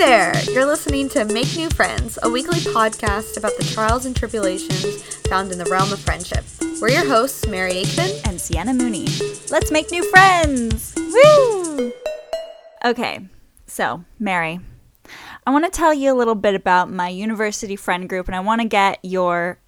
there! You're listening to Make New Friends, a weekly podcast about the trials and tribulations found in the realm of friendship. We're your hosts, Mary Aikman and Sienna Mooney. Let's make new friends! Woo! Okay, so, Mary, I want to tell you a little bit about my university friend group and I want to get your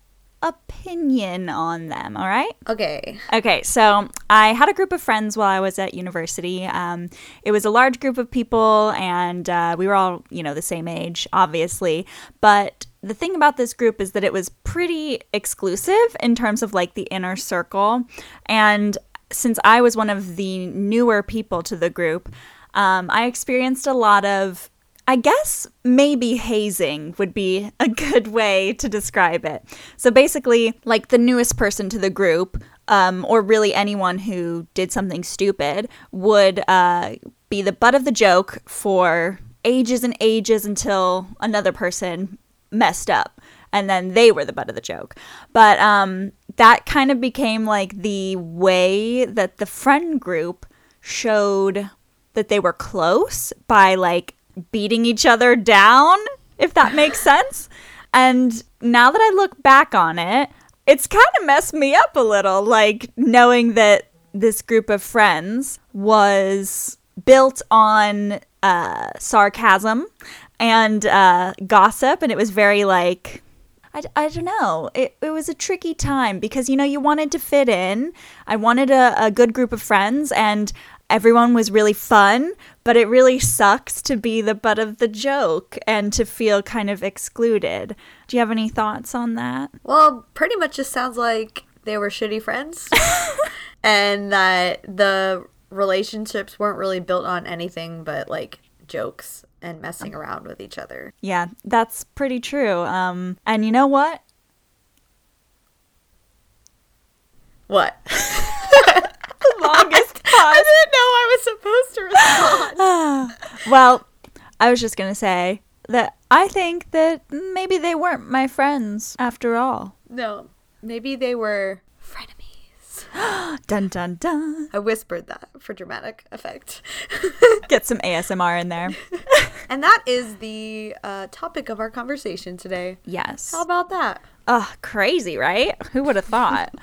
opinion on them, all right? Okay. Okay, so I had a group of friends while I was at university. Um, it was a large group of people, and uh, we were all, you know, the same age, obviously. But the thing about this group is that it was pretty exclusive in terms of like the inner circle. And since I was one of the newer people to the group, um, I experienced a lot of I guess maybe hazing would be a good way to describe it. So basically, like the newest person to the group, um, or really anyone who did something stupid, would uh, be the butt of the joke for ages and ages until another person messed up. And then they were the butt of the joke. But um, that kind of became like the way that the friend group showed that they were close by like beating each other down, if that makes sense. And now that I look back on it, it's kind of messed me up a little, like knowing that this group of friends was built on uh, sarcasm and uh, gossip, and it was very like. I, I don't know. It, it was a tricky time because, you know, you wanted to fit in. I wanted a, a good group of friends, and everyone was really fun, but it really sucks to be the butt of the joke and to feel kind of excluded. Do you have any thoughts on that? Well, pretty much just sounds like they were shitty friends and that the relationships weren't really built on anything but like jokes and messing around with each other. Yeah, that's pretty true. Um and you know what? What? The longest I didn't know I was supposed to respond. well, I was just going to say that I think that maybe they weren't my friends after all. No, maybe they were frenemies. dun dun dun. I whispered that for dramatic effect. Get some ASMR in there. and that is the uh, topic of our conversation today. Yes. How about that? Ugh, crazy, right? Who would have thought?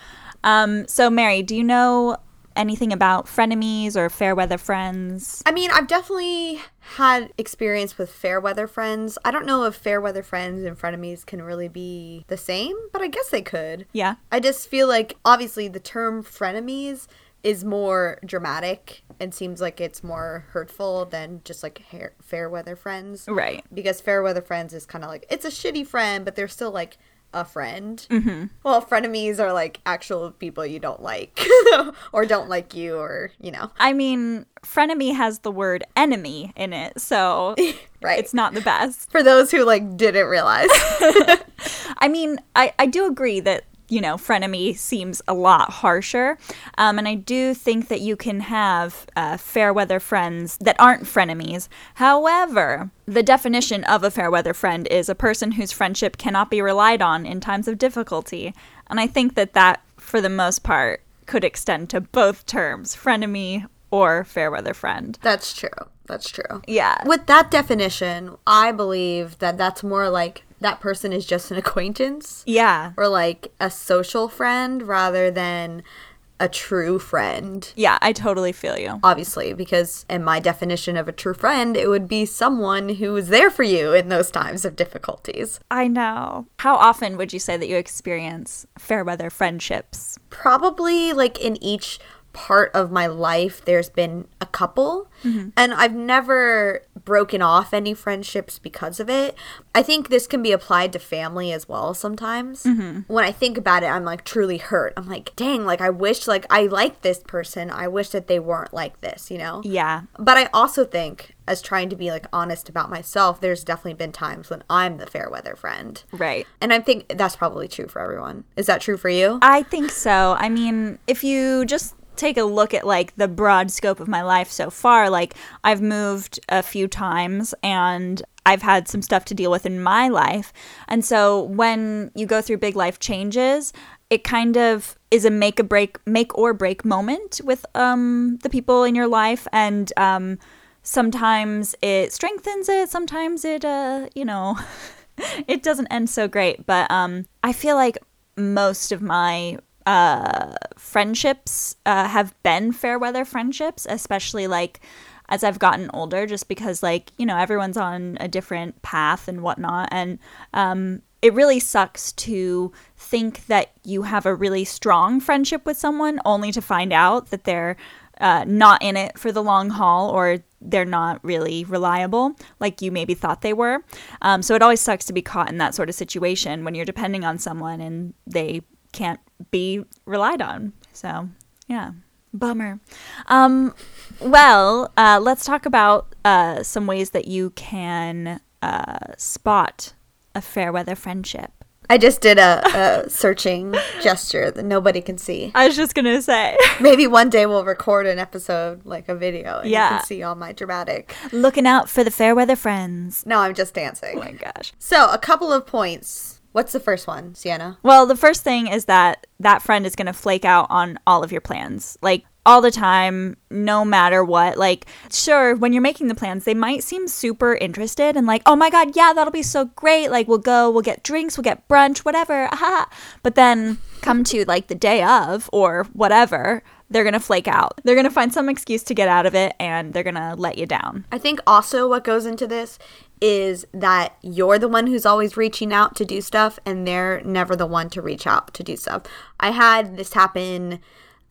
um, so, Mary, do you know anything about frenemies or fair weather friends? I mean, I've definitely had experience with fair weather friends. I don't know if fair weather friends and frenemies can really be the same, but I guess they could. Yeah. I just feel like obviously the term frenemies is more dramatic and seems like it's more hurtful than just like hair, fair weather friends. Right. Because fair weather friends is kind of like it's a shitty friend, but they're still like a friend. Mm-hmm. Well, frenemies are like actual people you don't like or don't like you or, you know. I mean, frenemy has the word enemy in it, so right. it's not the best. For those who like didn't realize. I mean, I, I do agree that you know, frenemy seems a lot harsher. Um, and I do think that you can have uh, fair weather friends that aren't frenemies. However, the definition of a fair weather friend is a person whose friendship cannot be relied on in times of difficulty. And I think that that, for the most part, could extend to both terms frenemy or fair weather friend. That's true. That's true. Yeah. With that definition, I believe that that's more like that person is just an acquaintance. Yeah. Or like a social friend rather than a true friend. Yeah, I totally feel you. Obviously, because in my definition of a true friend, it would be someone who is there for you in those times of difficulties. I know. How often would you say that you experience fair weather friendships? Probably like in each part of my life, there's been a couple, mm-hmm. and I've never broken off any friendships because of it. I think this can be applied to family as well sometimes. Mm-hmm. When I think about it, I'm like truly hurt. I'm like, dang, like I wish, like I like this person. I wish that they weren't like this, you know? Yeah. But I also think, as trying to be like honest about myself, there's definitely been times when I'm the fair weather friend. Right. And I think that's probably true for everyone. Is that true for you? I think so. I mean, if you just take a look at like the broad scope of my life so far, like I've moved a few times and I've had some stuff to deal with in my life. And so when you go through big life changes, it kind of is a make a break make or break moment with um the people in your life and um sometimes it strengthens it, sometimes it, uh, you know, it doesn't end so great. But um, I feel like most of my uh, friendships uh, have been fair weather friendships, especially like as I've gotten older, just because like you know everyone's on a different path and whatnot, and um, it really sucks to think that you have a really strong friendship with someone only to find out that they're uh, not in it for the long haul or they're not really reliable like you maybe thought they were. Um, so it always sucks to be caught in that sort of situation when you're depending on someone and they can't be relied on. So, yeah. Bummer. Um, well, uh, let's talk about uh, some ways that you can uh, spot a fair weather friendship. I just did a, a searching gesture that nobody can see. I was just gonna say. Maybe one day we'll record an episode, like a video, and Yeah. you can see all my dramatic. Looking out for the fair weather friends. No, I'm just dancing. Oh my gosh. So, a couple of points. What's the first one, Sienna? Well, the first thing is that that friend is going to flake out on all of your plans. Like all the time, no matter what. Like, sure, when you're making the plans, they might seem super interested and like, oh my God, yeah, that'll be so great. Like, we'll go, we'll get drinks, we'll get brunch, whatever. aha. But then come to like the day of or whatever, they're going to flake out. They're going to find some excuse to get out of it and they're going to let you down. I think also what goes into this is that you're the one who's always reaching out to do stuff and they're never the one to reach out to do stuff. I had this happen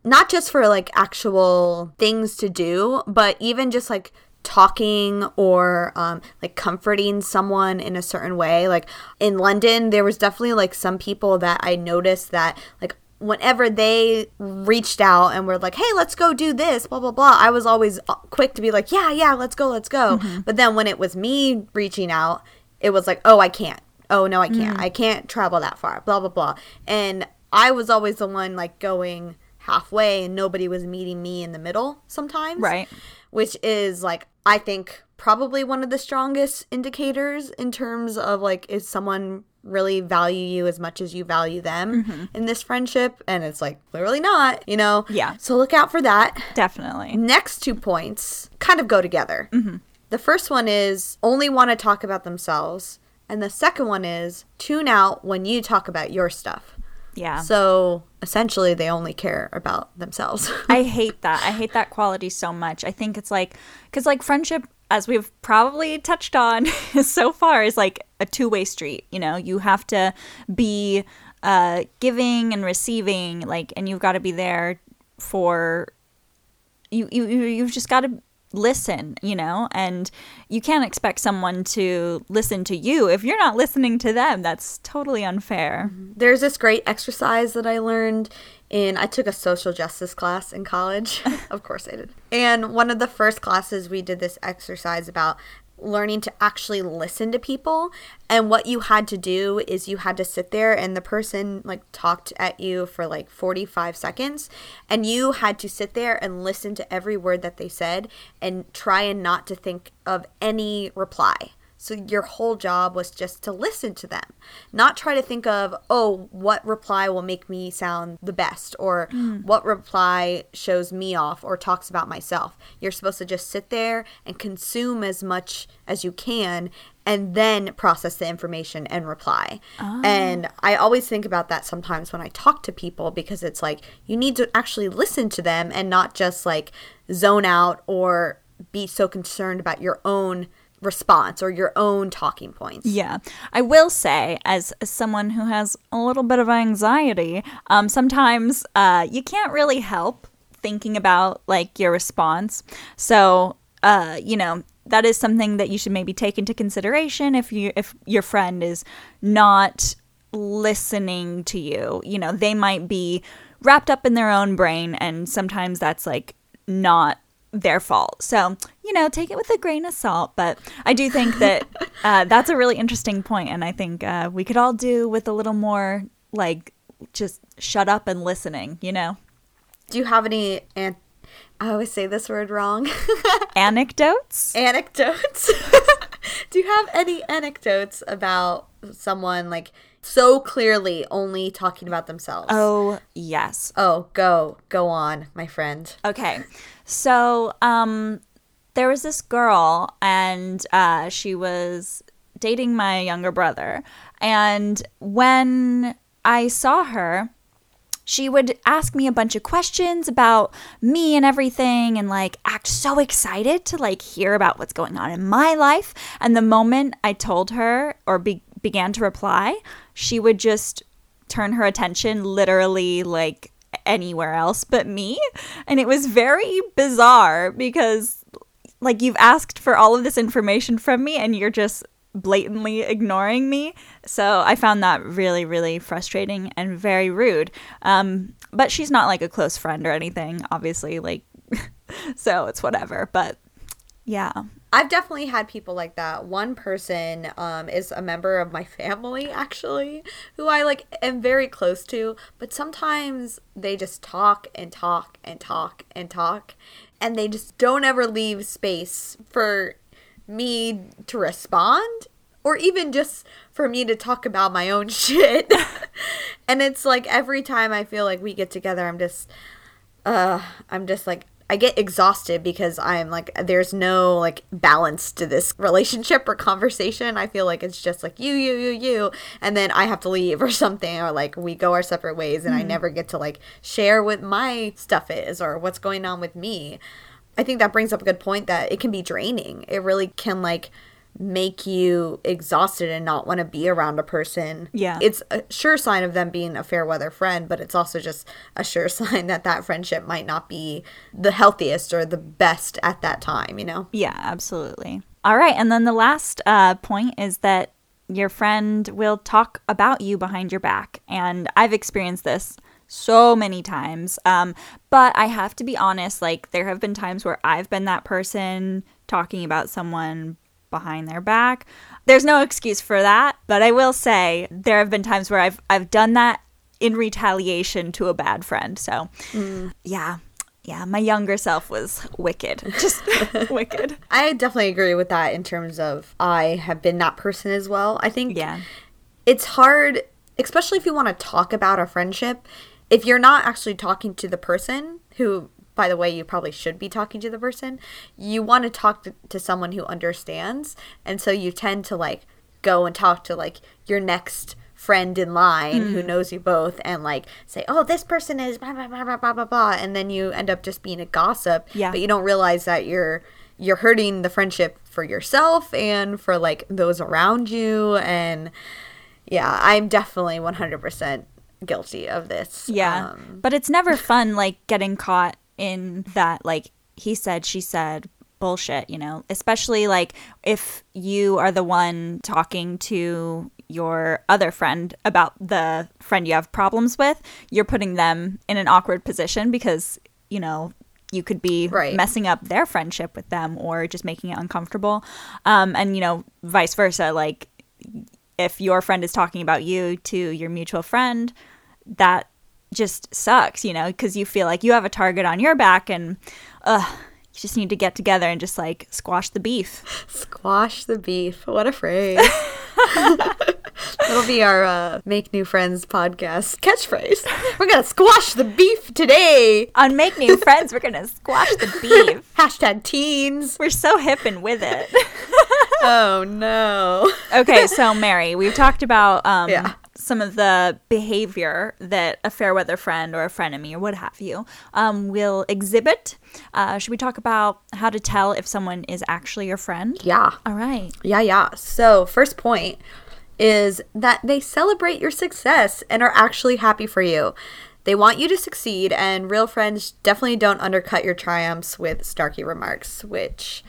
not just for like actual things to do, but even just like talking or um, like comforting someone in a certain way. Like in London, there was definitely like some people that I noticed that like whenever they reached out and were like, "Hey, let's go do this," blah blah blah, I was always uh, quick to be like, "Yeah, yeah, let's go, let's go." But then when it was me reaching out, it was like, "Oh, I can't. Oh, no, I can't. I can't travel that far." Blah blah blah. And I was always the one like going halfway and nobody was meeting me in the middle sometimes. Right. Which is like I think probably one of the strongest indicators in terms of like is someone really value you as much as you value them mm-hmm. in this friendship and it's like clearly not, you know. Yeah. So look out for that. Definitely. Next two points kind of go together. Mm-hmm. The first one is only want to talk about themselves, and the second one is tune out when you talk about your stuff. Yeah. So essentially, they only care about themselves. I hate that. I hate that quality so much. I think it's like, because like friendship, as we've probably touched on so far, is like a two way street. You know, you have to be uh, giving and receiving, like, and you've got to be there for you. You you- you've just got to listen you know and you can't expect someone to listen to you if you're not listening to them that's totally unfair There's this great exercise that I learned in I took a social justice class in college. of course I did. And one of the first classes we did this exercise about learning to actually listen to people and what you had to do is you had to sit there and the person like talked at you for like 45 seconds and you had to sit there and listen to every word that they said and try and not to think of any reply so your whole job was just to listen to them, not try to think of, oh, what reply will make me sound the best or mm. what reply shows me off or talks about myself. You're supposed to just sit there and consume as much as you can and then process the information and reply. And ah. I always think about that sometimes when I talk to people because it's like you need to actually listen to them and not just like zone out or be so concerned about your own response or your own talking points. Yeah, I will say, as, someone who has a little bit of anxiety, um, sometimes uh, you can't really help thinking about like your response. So, uh, you know, that is something that you should maybe take into consideration if you if your friend is not listening to you. You know, they might be wrapped up in their own brain, and sometimes that's like not their fault. So, you know, take it with a grain of salt. But I do think that uh, that's a really interesting point, and I think uh, we could all do with a little more like just shut up and listening. You know, Do you have any an- I always say this word wrong. anecdotes. anecdotes? Do you have any anecdotes about someone like so clearly only talking about themselves? Oh yes. Oh, go. Go on, my friend. Okay. So, um, there was this girl, and uh, she was dating my younger brother. And when I saw her, she would ask me a bunch of questions about me and everything and like act so excited to like hear about what's going on in my life and the moment i told her or be- began to reply she would just turn her attention literally like anywhere else but me and it was very bizarre because like you've asked for all of this information from me and you're just blatantly ignoring me. So I found that really, really frustrating and very rude. Um, but she's not like a close friend or anything, obviously. Like, so it's whatever. But yeah. I've definitely had people like that. One person um, is a member of my family, actually, who I like am very close to. But sometimes they just talk and talk and talk and talk, and they just don't ever leave space for me to respond or even just for me to talk about my own shit. and it's like every time I feel like we get together, I'm just, uh, I'm just like, I get exhausted because I'm like, there's no like balance to this relationship or conversation. I feel like it's just like you, you, you, you, and then I have to leave or something, or like we go our separate ways, and mm-hmm. I never get to like share what my stuff is or what's going on with me. I think that brings up a good point that it can be draining. It really can like make you exhausted and not want to be around a person. Yeah. It's a sure sign of them being a fair weather friend, but it's also just a sure sign that that friendship might not be the healthiest or the best at that time, you know? Yeah, absolutely. All right. And then the last uh, point is that your friend will talk about you behind your back. And I've experienced this so many times. Um, but I have to be honest, like, there have been times where I've been that person talking about someone behind their back. There's no excuse for that, but I will say there have been times where I've I've done that in retaliation to a bad friend. So, mm. yeah. Yeah, my younger self was wicked. Just wicked. I definitely agree with that in terms of I have been that person as well. I think yeah. it's hard, especially if you want to talk about a friendship, if you're not actually talking to the person who by the way you probably should be talking to the person you want to talk to, to someone who understands and so you tend to like go and talk to like your next friend in line mm. who knows you both and like say oh this person is blah blah blah blah blah blah blah and then you end up just being a gossip yeah but you don't realize that you're you're hurting the friendship for yourself and for like those around you and yeah i'm definitely 100% guilty of this. Yeah. Um, but it's never fun like getting caught in that like he said, she said bullshit, you know, especially like if you are the one talking to your other friend about the friend you have problems with, you're putting them in an awkward position because, you know, you could be right. messing up their friendship with them or just making it uncomfortable. Um, and, you know, vice versa. Like, if your friend is talking about you to your mutual friend, that just sucks, you know, because you feel like you have a target on your back and uh, you just need to get together and just like squash the beef. Squash the beef. What a phrase. That'll be our uh, Make New Friends podcast catchphrase. We're going to squash the beef today. On Make New Friends, we're going to squash the beef. Hashtag teens. We're so hip and with it. oh, no. okay, so Mary, we've talked about um, yeah some of the behavior that a fair weather friend or a frenemy or what have you um, will exhibit. Uh, should we talk about how to tell if someone is actually your friend? Yeah. All right. Yeah, yeah. So, first point is that they celebrate your success and are actually happy for you. They want you to succeed, and real friends definitely don't undercut your triumphs with snarky remarks, which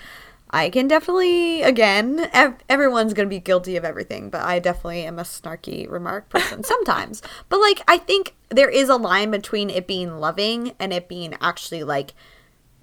I can definitely, again, ev- everyone's going to be guilty of everything, but I definitely am a snarky remark person sometimes. But, like, I think there is a line between it being loving and it being actually, like,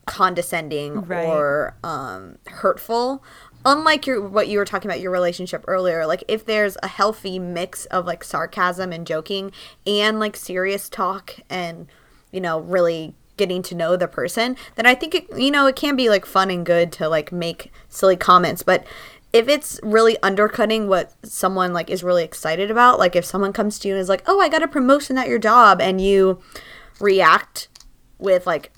condescending right. or um, hurtful. Unlike your what you were talking about your relationship earlier, like if there's a healthy mix of like sarcasm and joking and like serious talk and you know really getting to know the person, then I think it, you know, it can be like fun and good to like make silly comments, but if it's really undercutting what someone like is really excited about, like if someone comes to you and is like, "Oh, I got a promotion at your job," and you react with like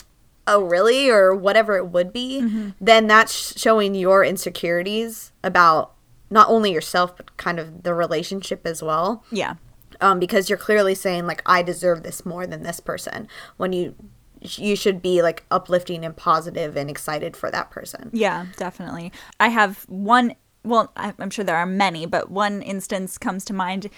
oh, really? Or whatever it would be, Mm-hmm. then that's showing your insecurities about not only yourself, but kind of the relationship as well. Yeah. Um, because you're clearly saying, like, I deserve this more than this person when you. You should be like uplifting and positive and excited for that person. Yeah, definitely. I have one, well, I'm sure there are many, but one instance comes to mind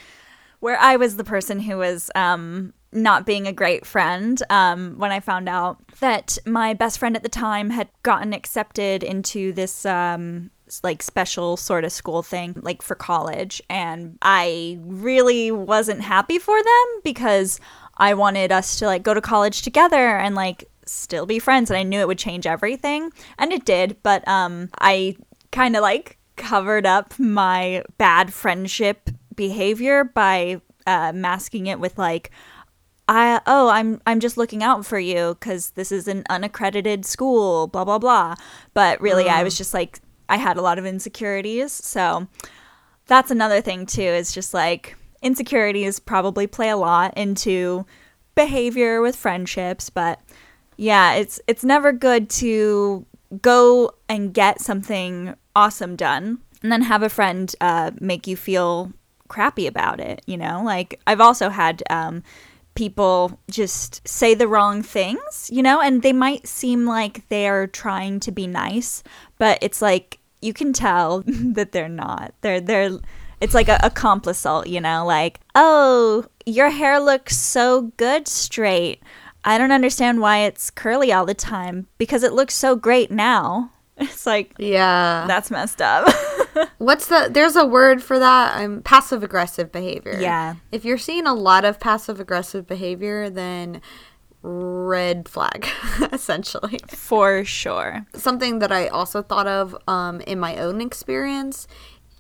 where I was the person who was um, not being a great friend um, when I found out that my best friend at the time had gotten accepted into this. Um, like special sort of school thing like for college and i really wasn't happy for them because i wanted us to like go to college together and like still be friends and i knew it would change everything and it did but um i kind of like covered up my bad friendship behavior by uh, masking it with like I oh I'm I'm just looking out for you because this is an unaccredited school blah blah blah. But really I was just like I had a lot of insecurities so that's another thing too is just like insecurities probably play a lot into behavior with friendships but yeah it's it's never good to go and get something awesome done and then have a friend uh, make you feel crappy about it you know? Like i've also had um, people just say the wrong things you know? And they might seem like they're trying to be nice but it's like you can tell that they're not. They're they're it's like a, a complisalt you know like oh your hair looks so good straight i don't understand why it's curly all the time because it looks so great now it's like Yeah. that's messed up What's the there's a word for that? I'm passive aggressive behavior. Yeah. If you're seeing a lot of passive aggressive behavior, then red flag essentially. for sure Something that I also thought of um, in my own experience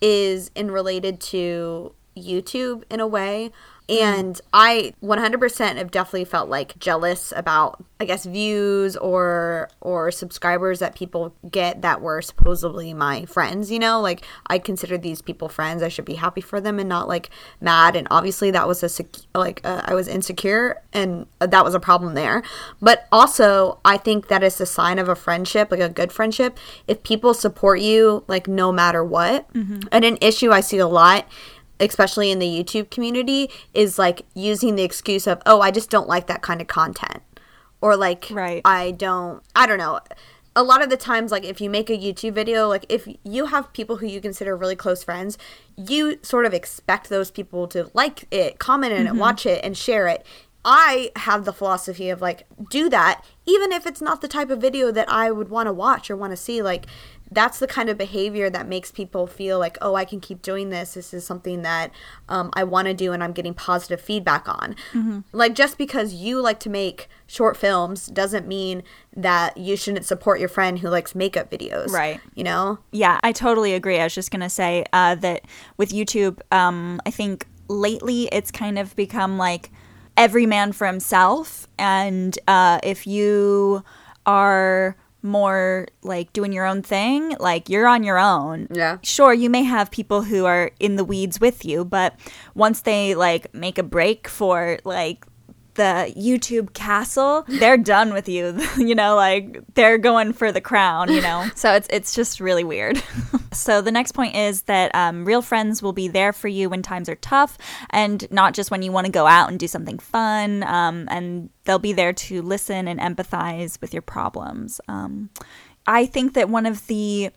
is in related to YouTube in a way. And I 100% have definitely felt like jealous about, I guess, views or or subscribers that people get that were supposedly my friends. You know, like I consider these people friends. I should be happy for them and not like mad. And obviously, that was a sec- like uh, I was insecure, and that was a problem there. But also, I think that it's a sign of a friendship, like a good friendship, if people support you like no matter what. And an issue I see a lot especially in the YouTube community, is like using the excuse of, oh, I just don't like that kind of content. Or like, Right. I don't, I don't know. A lot of the times, like if you make a YouTube video, like if you have people who you consider really close friends, you sort of expect those people to like it, comment in it, mm-hmm. watch it, and share it. I have the philosophy of like, do that, even if it's not the type of video that I would want to watch or want to see. Like, that's the kind of behavior that makes people feel like, oh, I can keep doing this. This is something that um, I want to do and I'm getting positive feedback on. Like, just because you like to make short films doesn't mean that you shouldn't support your friend who likes makeup videos. Right. You know? Yeah, I totally agree. I was just gonna say uh, that with YouTube, um, I think lately it's kind of become like every man for himself, and uh, if you are more like doing your own thing, like you're on your own. Yeah. Sure, you may have people who are in the weeds with you, but once they like make a break for like the YouTube castle, they're done with you. you know, like they're going for the crown, you know. so it's it's just really weird. so the next point is that um, real friends will be there for you when times are tough, and not just when you want to go out and do something fun. Um, and they'll be there to listen and empathize with your problems. Um, I think that one of the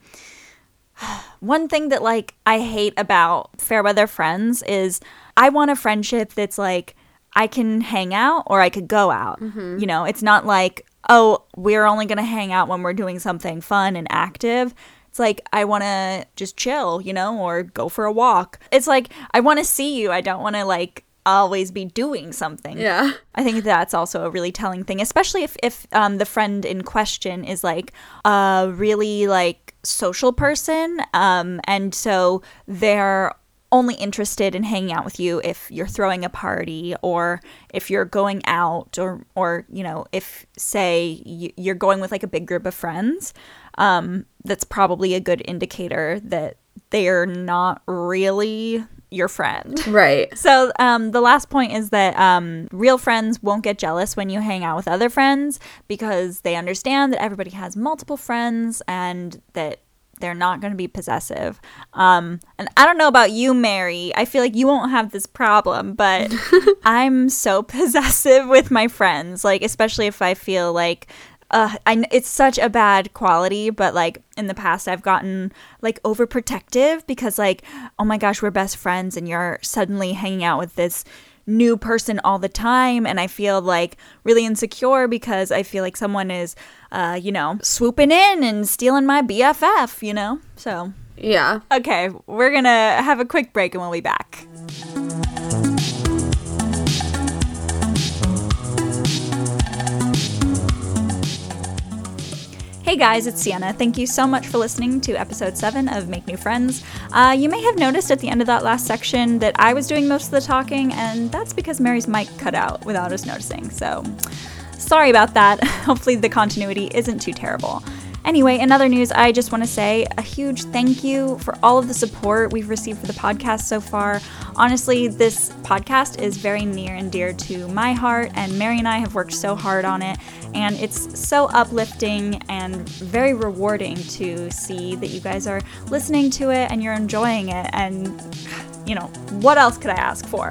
one thing that like I hate about Fairweather Friends is I want a friendship that's like I can hang out or I could go out. You know, it's not like, oh, we're only going to hang out when we're doing something fun and active. It's like I want to just chill, you know, or go for a walk. It's like I want to see you. I don't want to like always be doing something. Yeah. I think that's also a really telling thing, especially if if um, the friend in question is like a really like social person, um, and so they're only interested in hanging out with you if you're throwing a party or if you're going out or or you know if say you're going with like a big group of friends um, that's probably a good indicator that they're not really your friend. Right. So um, the last point is that um, real friends won't get jealous when you hang out with other friends because they understand that everybody has multiple friends and that they're not going to be possessive. Um, and I don't know about you, Mary. I feel like you won't have this problem, but I'm so possessive with my friends. Like, especially if I feel like uh, I, it's such a bad quality, but like in the past, I've gotten like overprotective because, like, oh my gosh, we're best friends, and you're suddenly hanging out with this new person all the time and I feel like really insecure because I feel like someone is uh, you know, swooping in and stealing my BFF, you know? So, Yeah. okay, we're going to have a quick break and we'll be back. Hey guys, it's Sienna. Thank you so much for listening to episode 7 of Make New Friends. Uh, you may have noticed at the end of that last section that I was doing most of the talking, and that's because Mary's mic cut out without us noticing. So, sorry about that. Hopefully, the continuity isn't too terrible. Anyway, in other news, I just want to say a huge thank you for all of the support we've received for the podcast so far. Honestly, this podcast is very near and dear to my heart, and Mary and I have worked so hard on it, and it's so uplifting and very rewarding to see that you guys are listening to it and you're enjoying it. And, you know, what else could I ask for?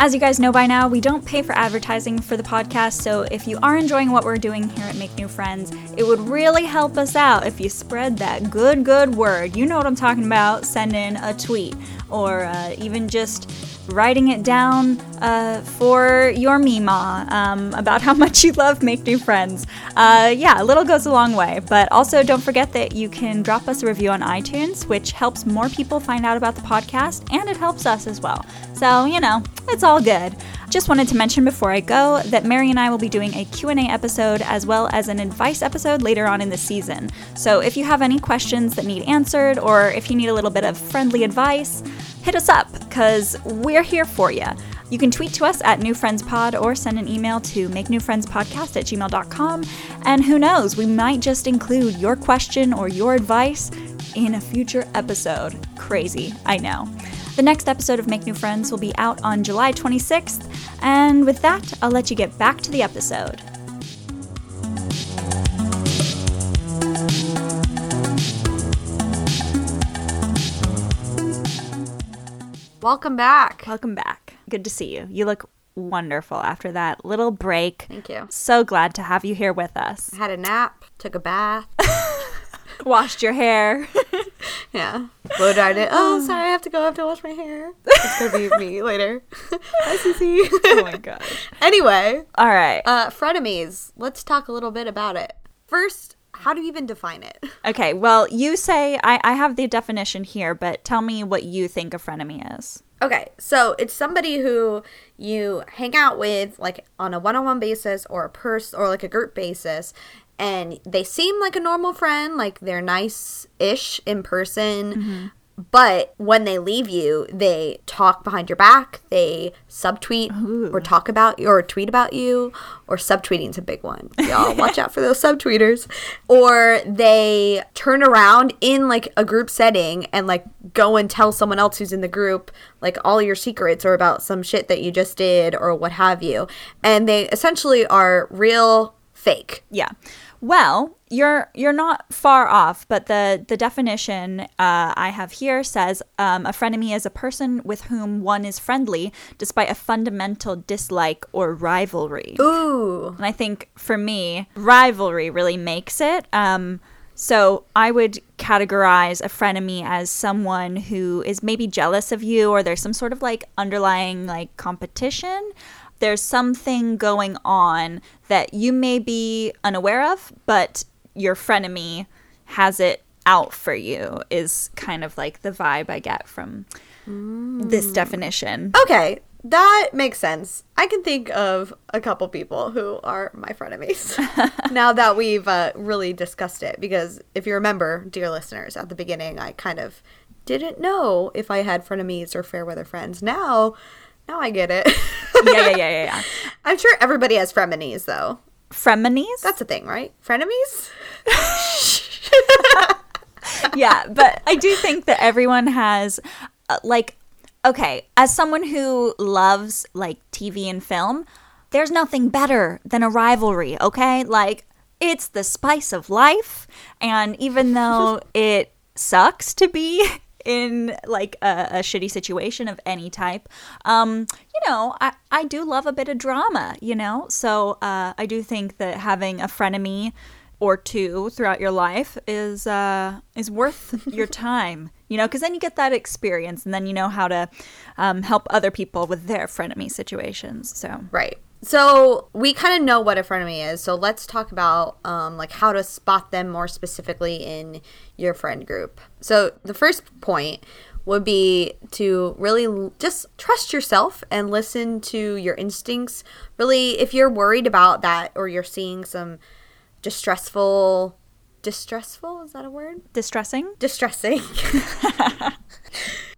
As you guys know by now, we don't pay for advertising for the podcast, so if you are enjoying what we're doing here at Make New Friends, it would really help us out if you spread that good, good word. You know what I'm talking about. Send in a tweet or uh, even just writing it down uh, for your Mima um, about how much you love Make New Friends. Uh, yeah, a little goes a long way. But also, don't forget that you can drop us a review on iTunes, which helps more people find out about the podcast and it helps us as well. So, you know, it's all good. Just wanted to mention before I go that Mary and I will be doing a Q&A episode as well as an advice episode later on in the season. So if you have any questions that need answered or if you need a little bit of friendly advice, hit us up cuz we're here for you. You can tweet to us at New Friends Pod or send an email to makenewfriendspodcast at gmail.com. And who knows, we might just include your question or your advice in a future episode. Crazy, I know. The next episode of Make New Friends will be out on July 26th, and with that, I'll let you get back to the episode. Welcome back. Welcome back. Good to see you. You look wonderful after that little break. Thank you. So glad to have you here with us. Had a nap, took a bath. Washed your hair. Yeah. Blow dried it. Oh, sorry, I have to go. I have to wash my hair. It's going to be me later. Hi, Cece. oh my gosh. anyway, All right. uh, frenemies. Let's talk a little bit about it. First, how do you even define it? Okay, well, you say I, I have the definition here, but tell me what you think a frenemy is. Okay, so it's somebody who you hang out with like on a one-on-one basis or a purse or like a group basis and they seem like a normal friend, like they're nice-ish in person, mm-hmm. But when they leave you, they talk behind your back, they subtweet or talk about you or tweet about you, or subtweeting's a big one. Y'all watch out for those subtweeters. Or they turn around in like a group setting and like go and tell someone else who's in the group like all your secrets or about some shit that you just did or what have you. And they essentially are real fake. Yeah. Well, you're you're not far off, but the the definition uh, I have here says um, a frenemy is a person with whom one is friendly despite a fundamental dislike or rivalry. Ooh. And I think for me, rivalry really makes it. Um, so I would categorize a frenemy as someone who is maybe jealous of you, or there's some sort of like underlying like competition. There's something going on that you may be unaware of, but your frenemy has it out for you, is kind of like the vibe I get from this definition. Okay, that makes sense. I can think of a couple people who are my frenemies now that we've uh, really discussed it. Because if you remember, dear listeners, at the beginning, I kind of didn't know if I had frenemies or fair weather friends. Now, now I get it. yeah, yeah, yeah, yeah, yeah. I'm sure everybody has frenemies, though. Frenemies? That's a thing, right? Frenemies? yeah, but I do think that everyone has uh, like okay, as someone who loves like TV and film, there's nothing better than a rivalry, okay? Like, it's the spice of life. And even though it sucks to be in like a, a, shitty situation of any type, um, you know, I, I do love a bit of drama, you know? So uh, I do think that having a frenemy or two throughout your life is uh, is worth your time. You know, because then you get that experience, and then you know how to um, help other people with their frenemy situations. So right. So we kind of know what a frenemy is. So let's talk about um, like how to spot them more specifically in your friend group. So the first point would be to really just trust yourself and listen to your instincts. Really, if you're worried about that or you're seeing some distressful distressful is that a word? Distressing? Distressing.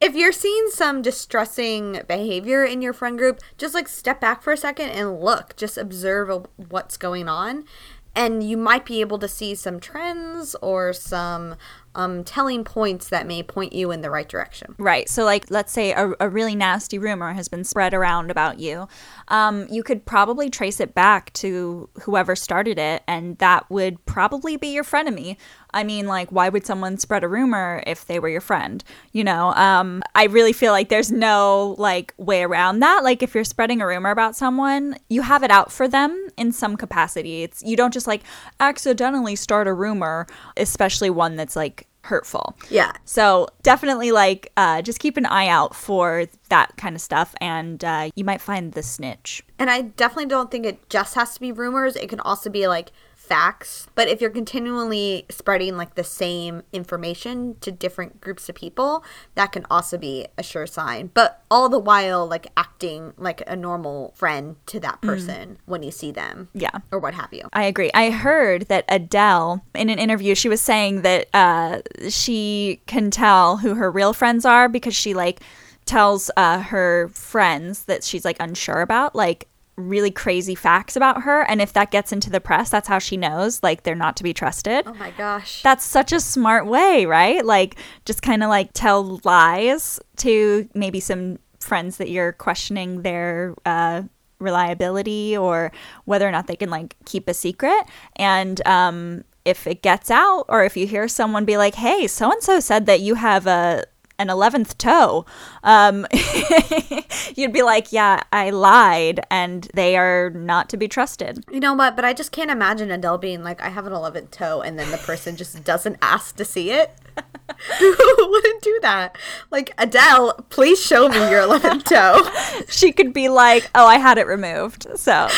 If you're seeing some distressing behavior in your friend group just like step back for a second and look. Just observe what's going on and you might be able to see some trends or some um, telling points that may point you in the right direction. Right. So, like, let's say a, a really nasty rumor has been spread around about you. Um, you could probably trace it back to whoever started it, and that would probably be your frenemy. I mean, like, why would someone spread a rumor if they were your friend? You know, um, I really feel like there's no like way around that. Like, if you're spreading a rumor about someone, you have it out for them in some capacity. It's you don't just like accidentally start a rumor, especially one that's like hurtful. Yeah. So definitely like uh, just keep an eye out for that kind of stuff and uh, you might find the snitch. And I definitely don't think it just has to be rumors. It can also be like facts. But if you're continually spreading like the same information to different groups of people, that can also be a sure sign. But all the while, like acting like a normal friend to that mm. person mm. when you see them. Yeah. Or what have you. I agree. I heard that Adele, in an interview, she was saying that uh, she can tell who her real friends are because she like tells uh, her friends that she's like unsure about like really crazy facts about her and if that gets into the press that's how she knows like they're not to be trusted. Oh my gosh. That's such a smart way right? Like just kind of like tell lies to maybe some friends that you're questioning their uh, reliability or whether or not they can like keep a secret. And um if it gets out or if you hear someone be like hey so and so said that you have a an 11th toe, um, you'd be like, yeah, I lied and they are not to be trusted. You know what? But I just can't imagine Adele being like, I have an 11th toe, and then the person just doesn't ask to see it. Who wouldn't do that? Like, Adele, please show me your 11th toe. she could be like, oh, I had it removed. So.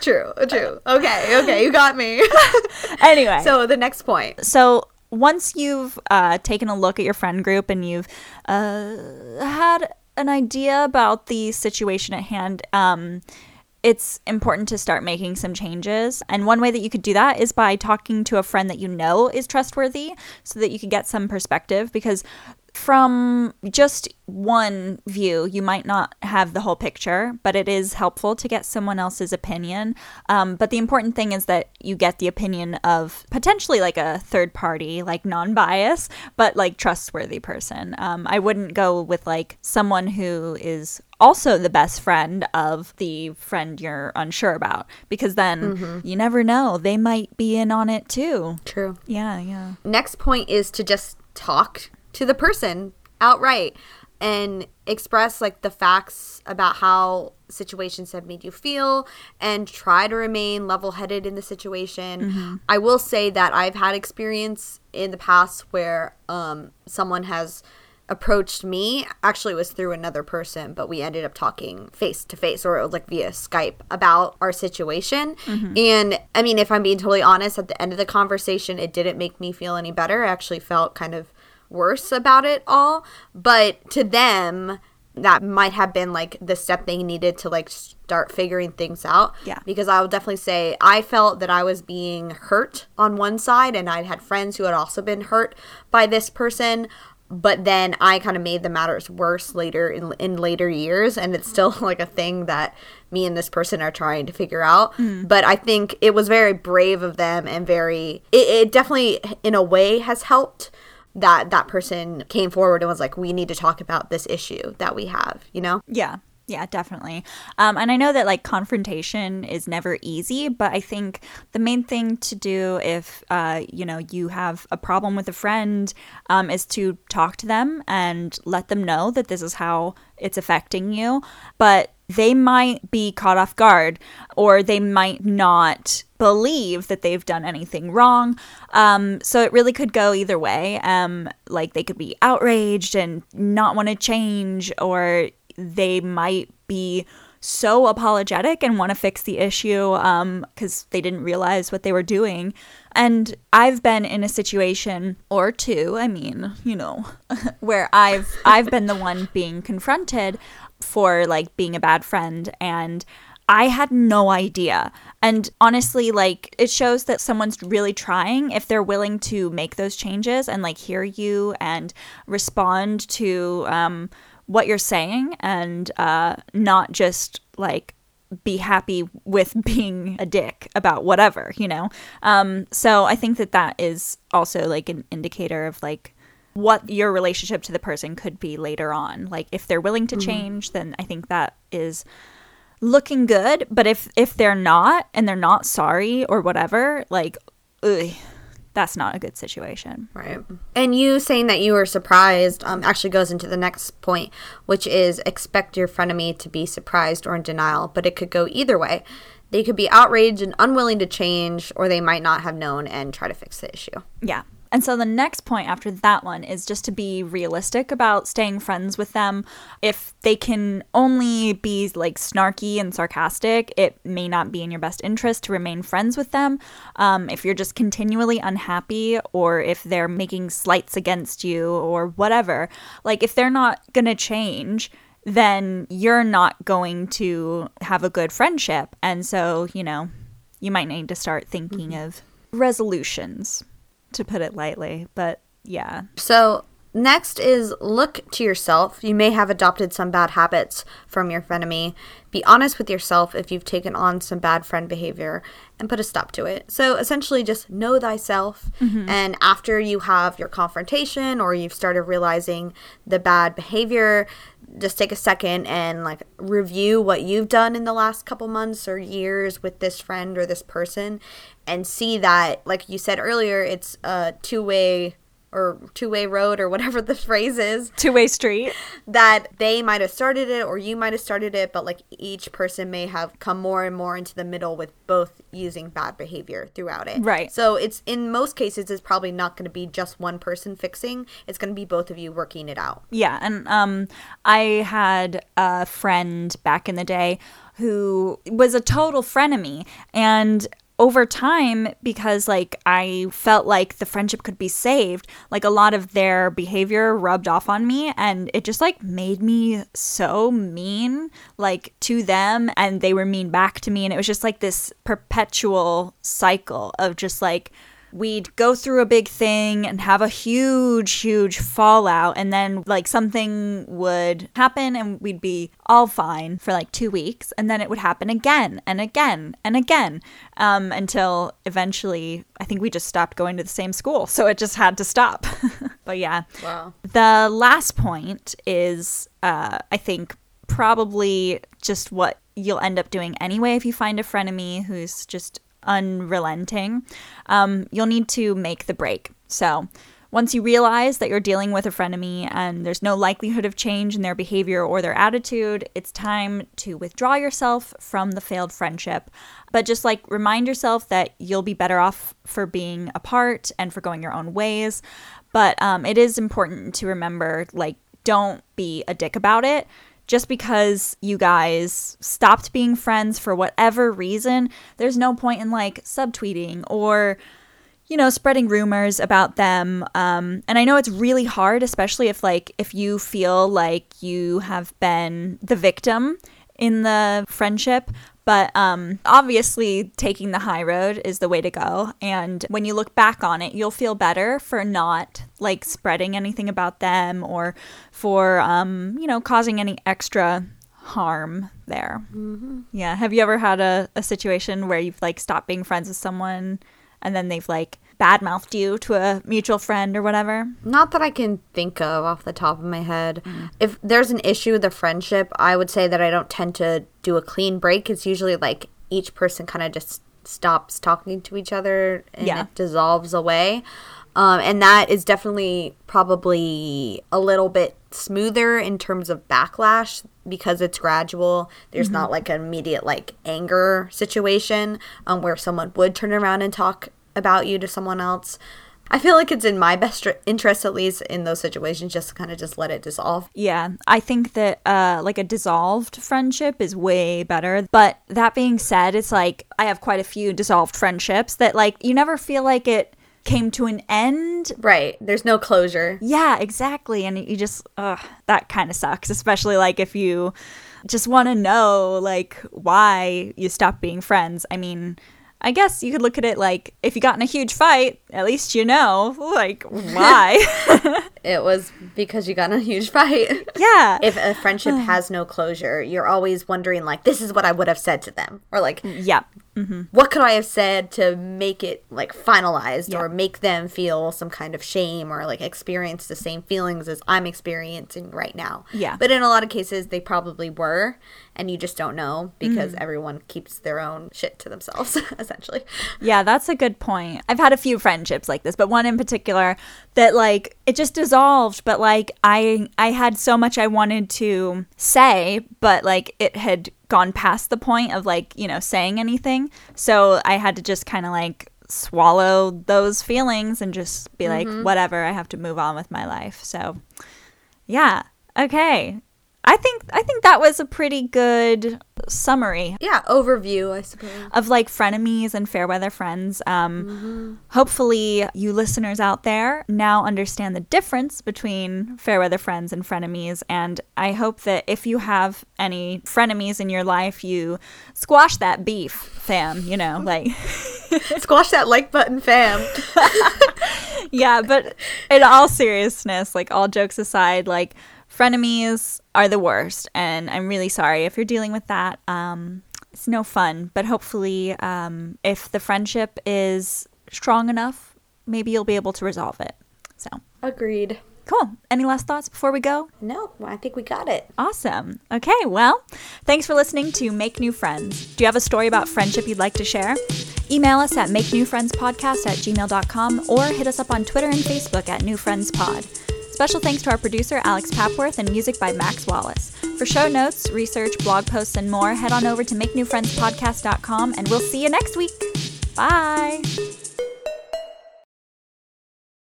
true, true. Okay, okay, you got me. anyway. So the next point. So once you've uh, taken a look at your friend group and you've uh, had an idea about the situation at hand, um, it's important to start making some changes. And one way that you could do that is by talking to a friend that you know is trustworthy so that you could get some perspective because from just one view, you might not have the whole picture, but it is helpful to get someone else's opinion. Um, but the important thing is that you get the opinion of potentially like a third party, like non bias, but like trustworthy person. Um, I wouldn't go with like someone who is also the best friend of the friend you're unsure about because then mm-hmm. you never know. They might be in on it too. True. Yeah, yeah. Next point is to just talk to the person outright and express like the facts about how situations have made you feel and try to remain level-headed in the situation. Mm-hmm. I will say that I've had experience in the past where um, someone has approached me actually it was through another person but we ended up talking face to face or like via skype about our situation mm-hmm. and i mean if i'm being totally honest at the end of the conversation it didn't make me feel any better i actually felt kind of worse about it all. But to them, that might have been like the step they needed to like start figuring things out. Yeah. Because I would definitely say I felt that I was being hurt on one side, and I'd had friends who had also been hurt by this person. But then I kind of made the matters worse later in, in later years, and it's still like a thing that me and this person are trying to figure out. Mm. But I think it was very brave of them and very, it, it definitely, in a way, has helped that that person came forward and was like, we need to talk about this issue that we have, you know? Yeah. Yeah, definitely. Um, and I know that like confrontation is never easy, but I think the main thing to do if uh, you know you have a problem with a friend um, is to talk to them and let them know that this is how it's affecting you. But they might be caught off guard, or they might not believe that they've done anything wrong. Um, so it really could go either way. Um, like they could be outraged and not want to change, or they might be so apologetic and want to fix the issue because um, they didn't realize what they were doing. And I've been in a situation or two, I mean, you know, where I've I've been the one being confronted for like being a bad friend and I had no idea. And honestly, like it shows that someone's really trying if they're willing to make those changes and like hear you and respond to um, what you're saying and uh, not just like be happy with being a dick about whatever, you know? Um, so I think that that is also like an indicator of like what your relationship to the person could be later on. Like if they're willing to mm-hmm. change, then I think that is looking good. But if if they're not and they're not sorry or whatever, like ugh, that's not a good situation. Right. And you saying that you were surprised um, actually goes into the next point, which is expect your frenemy to be surprised or in denial, but it could go either way. They could be outraged and unwilling to change, or they might not have known and try to fix the issue. Yeah. And so the next point after that one is just to be realistic about staying friends with them. If they can only be like snarky and sarcastic, it may not be in your best interest to remain friends with them. Um, if you're just continually unhappy or if they're making slights against you or whatever, like if they're not going to change, then you're not going to have a good friendship. And so, you know, you might need to start thinking mm-hmm. of resolutions to put it lightly. But yeah. So next is look to yourself. You may have adopted some bad habits from your frenemy. Be honest with yourself if you've taken on some bad friend behavior and put a stop to it. So essentially, just know thyself. Mm-hmm. And after you have your confrontation or you've started realizing the bad behavior, just take a second and like review what you've done in the last couple months or years with this friend or this person and see that like you said earlier it's a two-way or two-way road or whatever the phrase is. Two-way street. That they might have started it or you might have started it but like each person may have come more and more into the middle with both using bad behavior throughout it. Right. So it's in most cases it's probably not going to be just one person fixing. It's going to be both of you working it out. Yeah and um i had a friend back in the day who was a total frenemy and over time because like I felt like the friendship could be saved, like a lot of their behavior rubbed off on me and it just like made me so mean like to them and they were mean back to me and it was just like this perpetual cycle of just like we'd go through a big thing and have a huge, huge fallout, and then like something would happen and we'd be all fine for like two weeks, and then it would happen again and again and again um, until eventually I think we just stopped going to the same school. So it just had to stop. but yeah. Wow. The last point is, uh, I think, probably just what you'll end up doing anyway if you find a frenemy who's just unrelenting, um, you'll need to make the break. So, once you realize that you're dealing with a frenemy and there's no likelihood of change in their behavior or their attitude, it's time to withdraw yourself from the failed friendship. But just like remind yourself that you'll be better off for being apart and for going your own ways. But um, it is important to remember like, don't be a dick about it just because you guys stopped being friends for whatever reason, there's no point in like subtweeting or you know spreading rumors about them. Um, and i know it's really hard especially if like if you feel like you have been the victim in the friendship but um, obviously, taking the high road is the way to go. And when you look back on it, you'll feel better for not like spreading anything about them or for, um, you know, causing any extra harm there. Mm-hmm. Yeah. Have you ever had a, a situation where you've like stopped being friends with someone and then they've like badmouthed you to a mutual friend or whatever? Not that I can think of off the top of my head. If there's an issue with a friendship, I would say that I don't tend to do a clean break. It's usually like each person kind of just stops talking to each other and Yeah. it dissolves away. Um, and that is definitely probably a little bit smoother in terms of backlash because it's gradual. There's not like an immediate like anger situation um, where someone would turn around and talk about you to someone else. I feel like it's in my best interest, at least in those situations, just to kind of just let it dissolve. Yeah, I think that uh, like a dissolved friendship is way better. But that being said, it's like I have quite a few dissolved friendships that like you never feel like it came to an end. Right. There's no closure. Yeah, exactly. And you just, ugh, that kind of sucks, especially like if you just want to know like why you stopped being friends. I mean, I guess you could look at it like if you got in a huge fight, at least you know like why. It was because you got in a huge fight. yeah. if a friendship has no closure, you're always wondering, like, this is what I would have said to them. Or, like, mm, yeah. Mm-hmm. what could I have said to make it, like, finalized Yeah. or make them feel some kind of shame or, like, experience the same feelings as I'm experiencing right now? Yeah. But in a lot of cases, they probably were. And you just don't know because mm. everyone keeps their own shit to themselves, essentially. Yeah, that's a good point. I've had a few friendships like this, but one in particular that like it just but like I I had so much I wanted to say, but like it had gone past the point of like, you know, saying anything. So I had to just kind of like swallow those feelings and just be like mm-hmm. whatever, I have to move on with my life. So yeah. Okay. I think I think that was a pretty good summary Yeah, overview, I suppose. of like frenemies and fair weather friends. Um, Hopefully, you listeners out there now understand the difference between fair weather friends and frenemies. And I hope that if you have any frenemies in your life, you squash that beef, fam. You know, like, Squash that like button, fam. yeah, but in all seriousness, like, all jokes aside, like, frenemies are the worst. And I'm really sorry if you're dealing with that. Um, it's no fun, but hopefully, um, if the friendship is strong enough, maybe you'll be able to resolve it. So, Agreed. cool. Any last thoughts before we go? No, I think we got it. Awesome. Okay, well, thanks for listening to Make New Friends. Do you have a story about friendship you'd like to share? Email us at makenewfriendspodcast at gmail.com or hit us up on Twitter and Facebook at New Friends Pod. Special thanks to our producer, Alex Papworth, and music by Max Wallace. For show notes, research, blog posts, and more, head on over to makenewfriendspodcast.com, and we'll see you next week. Bye.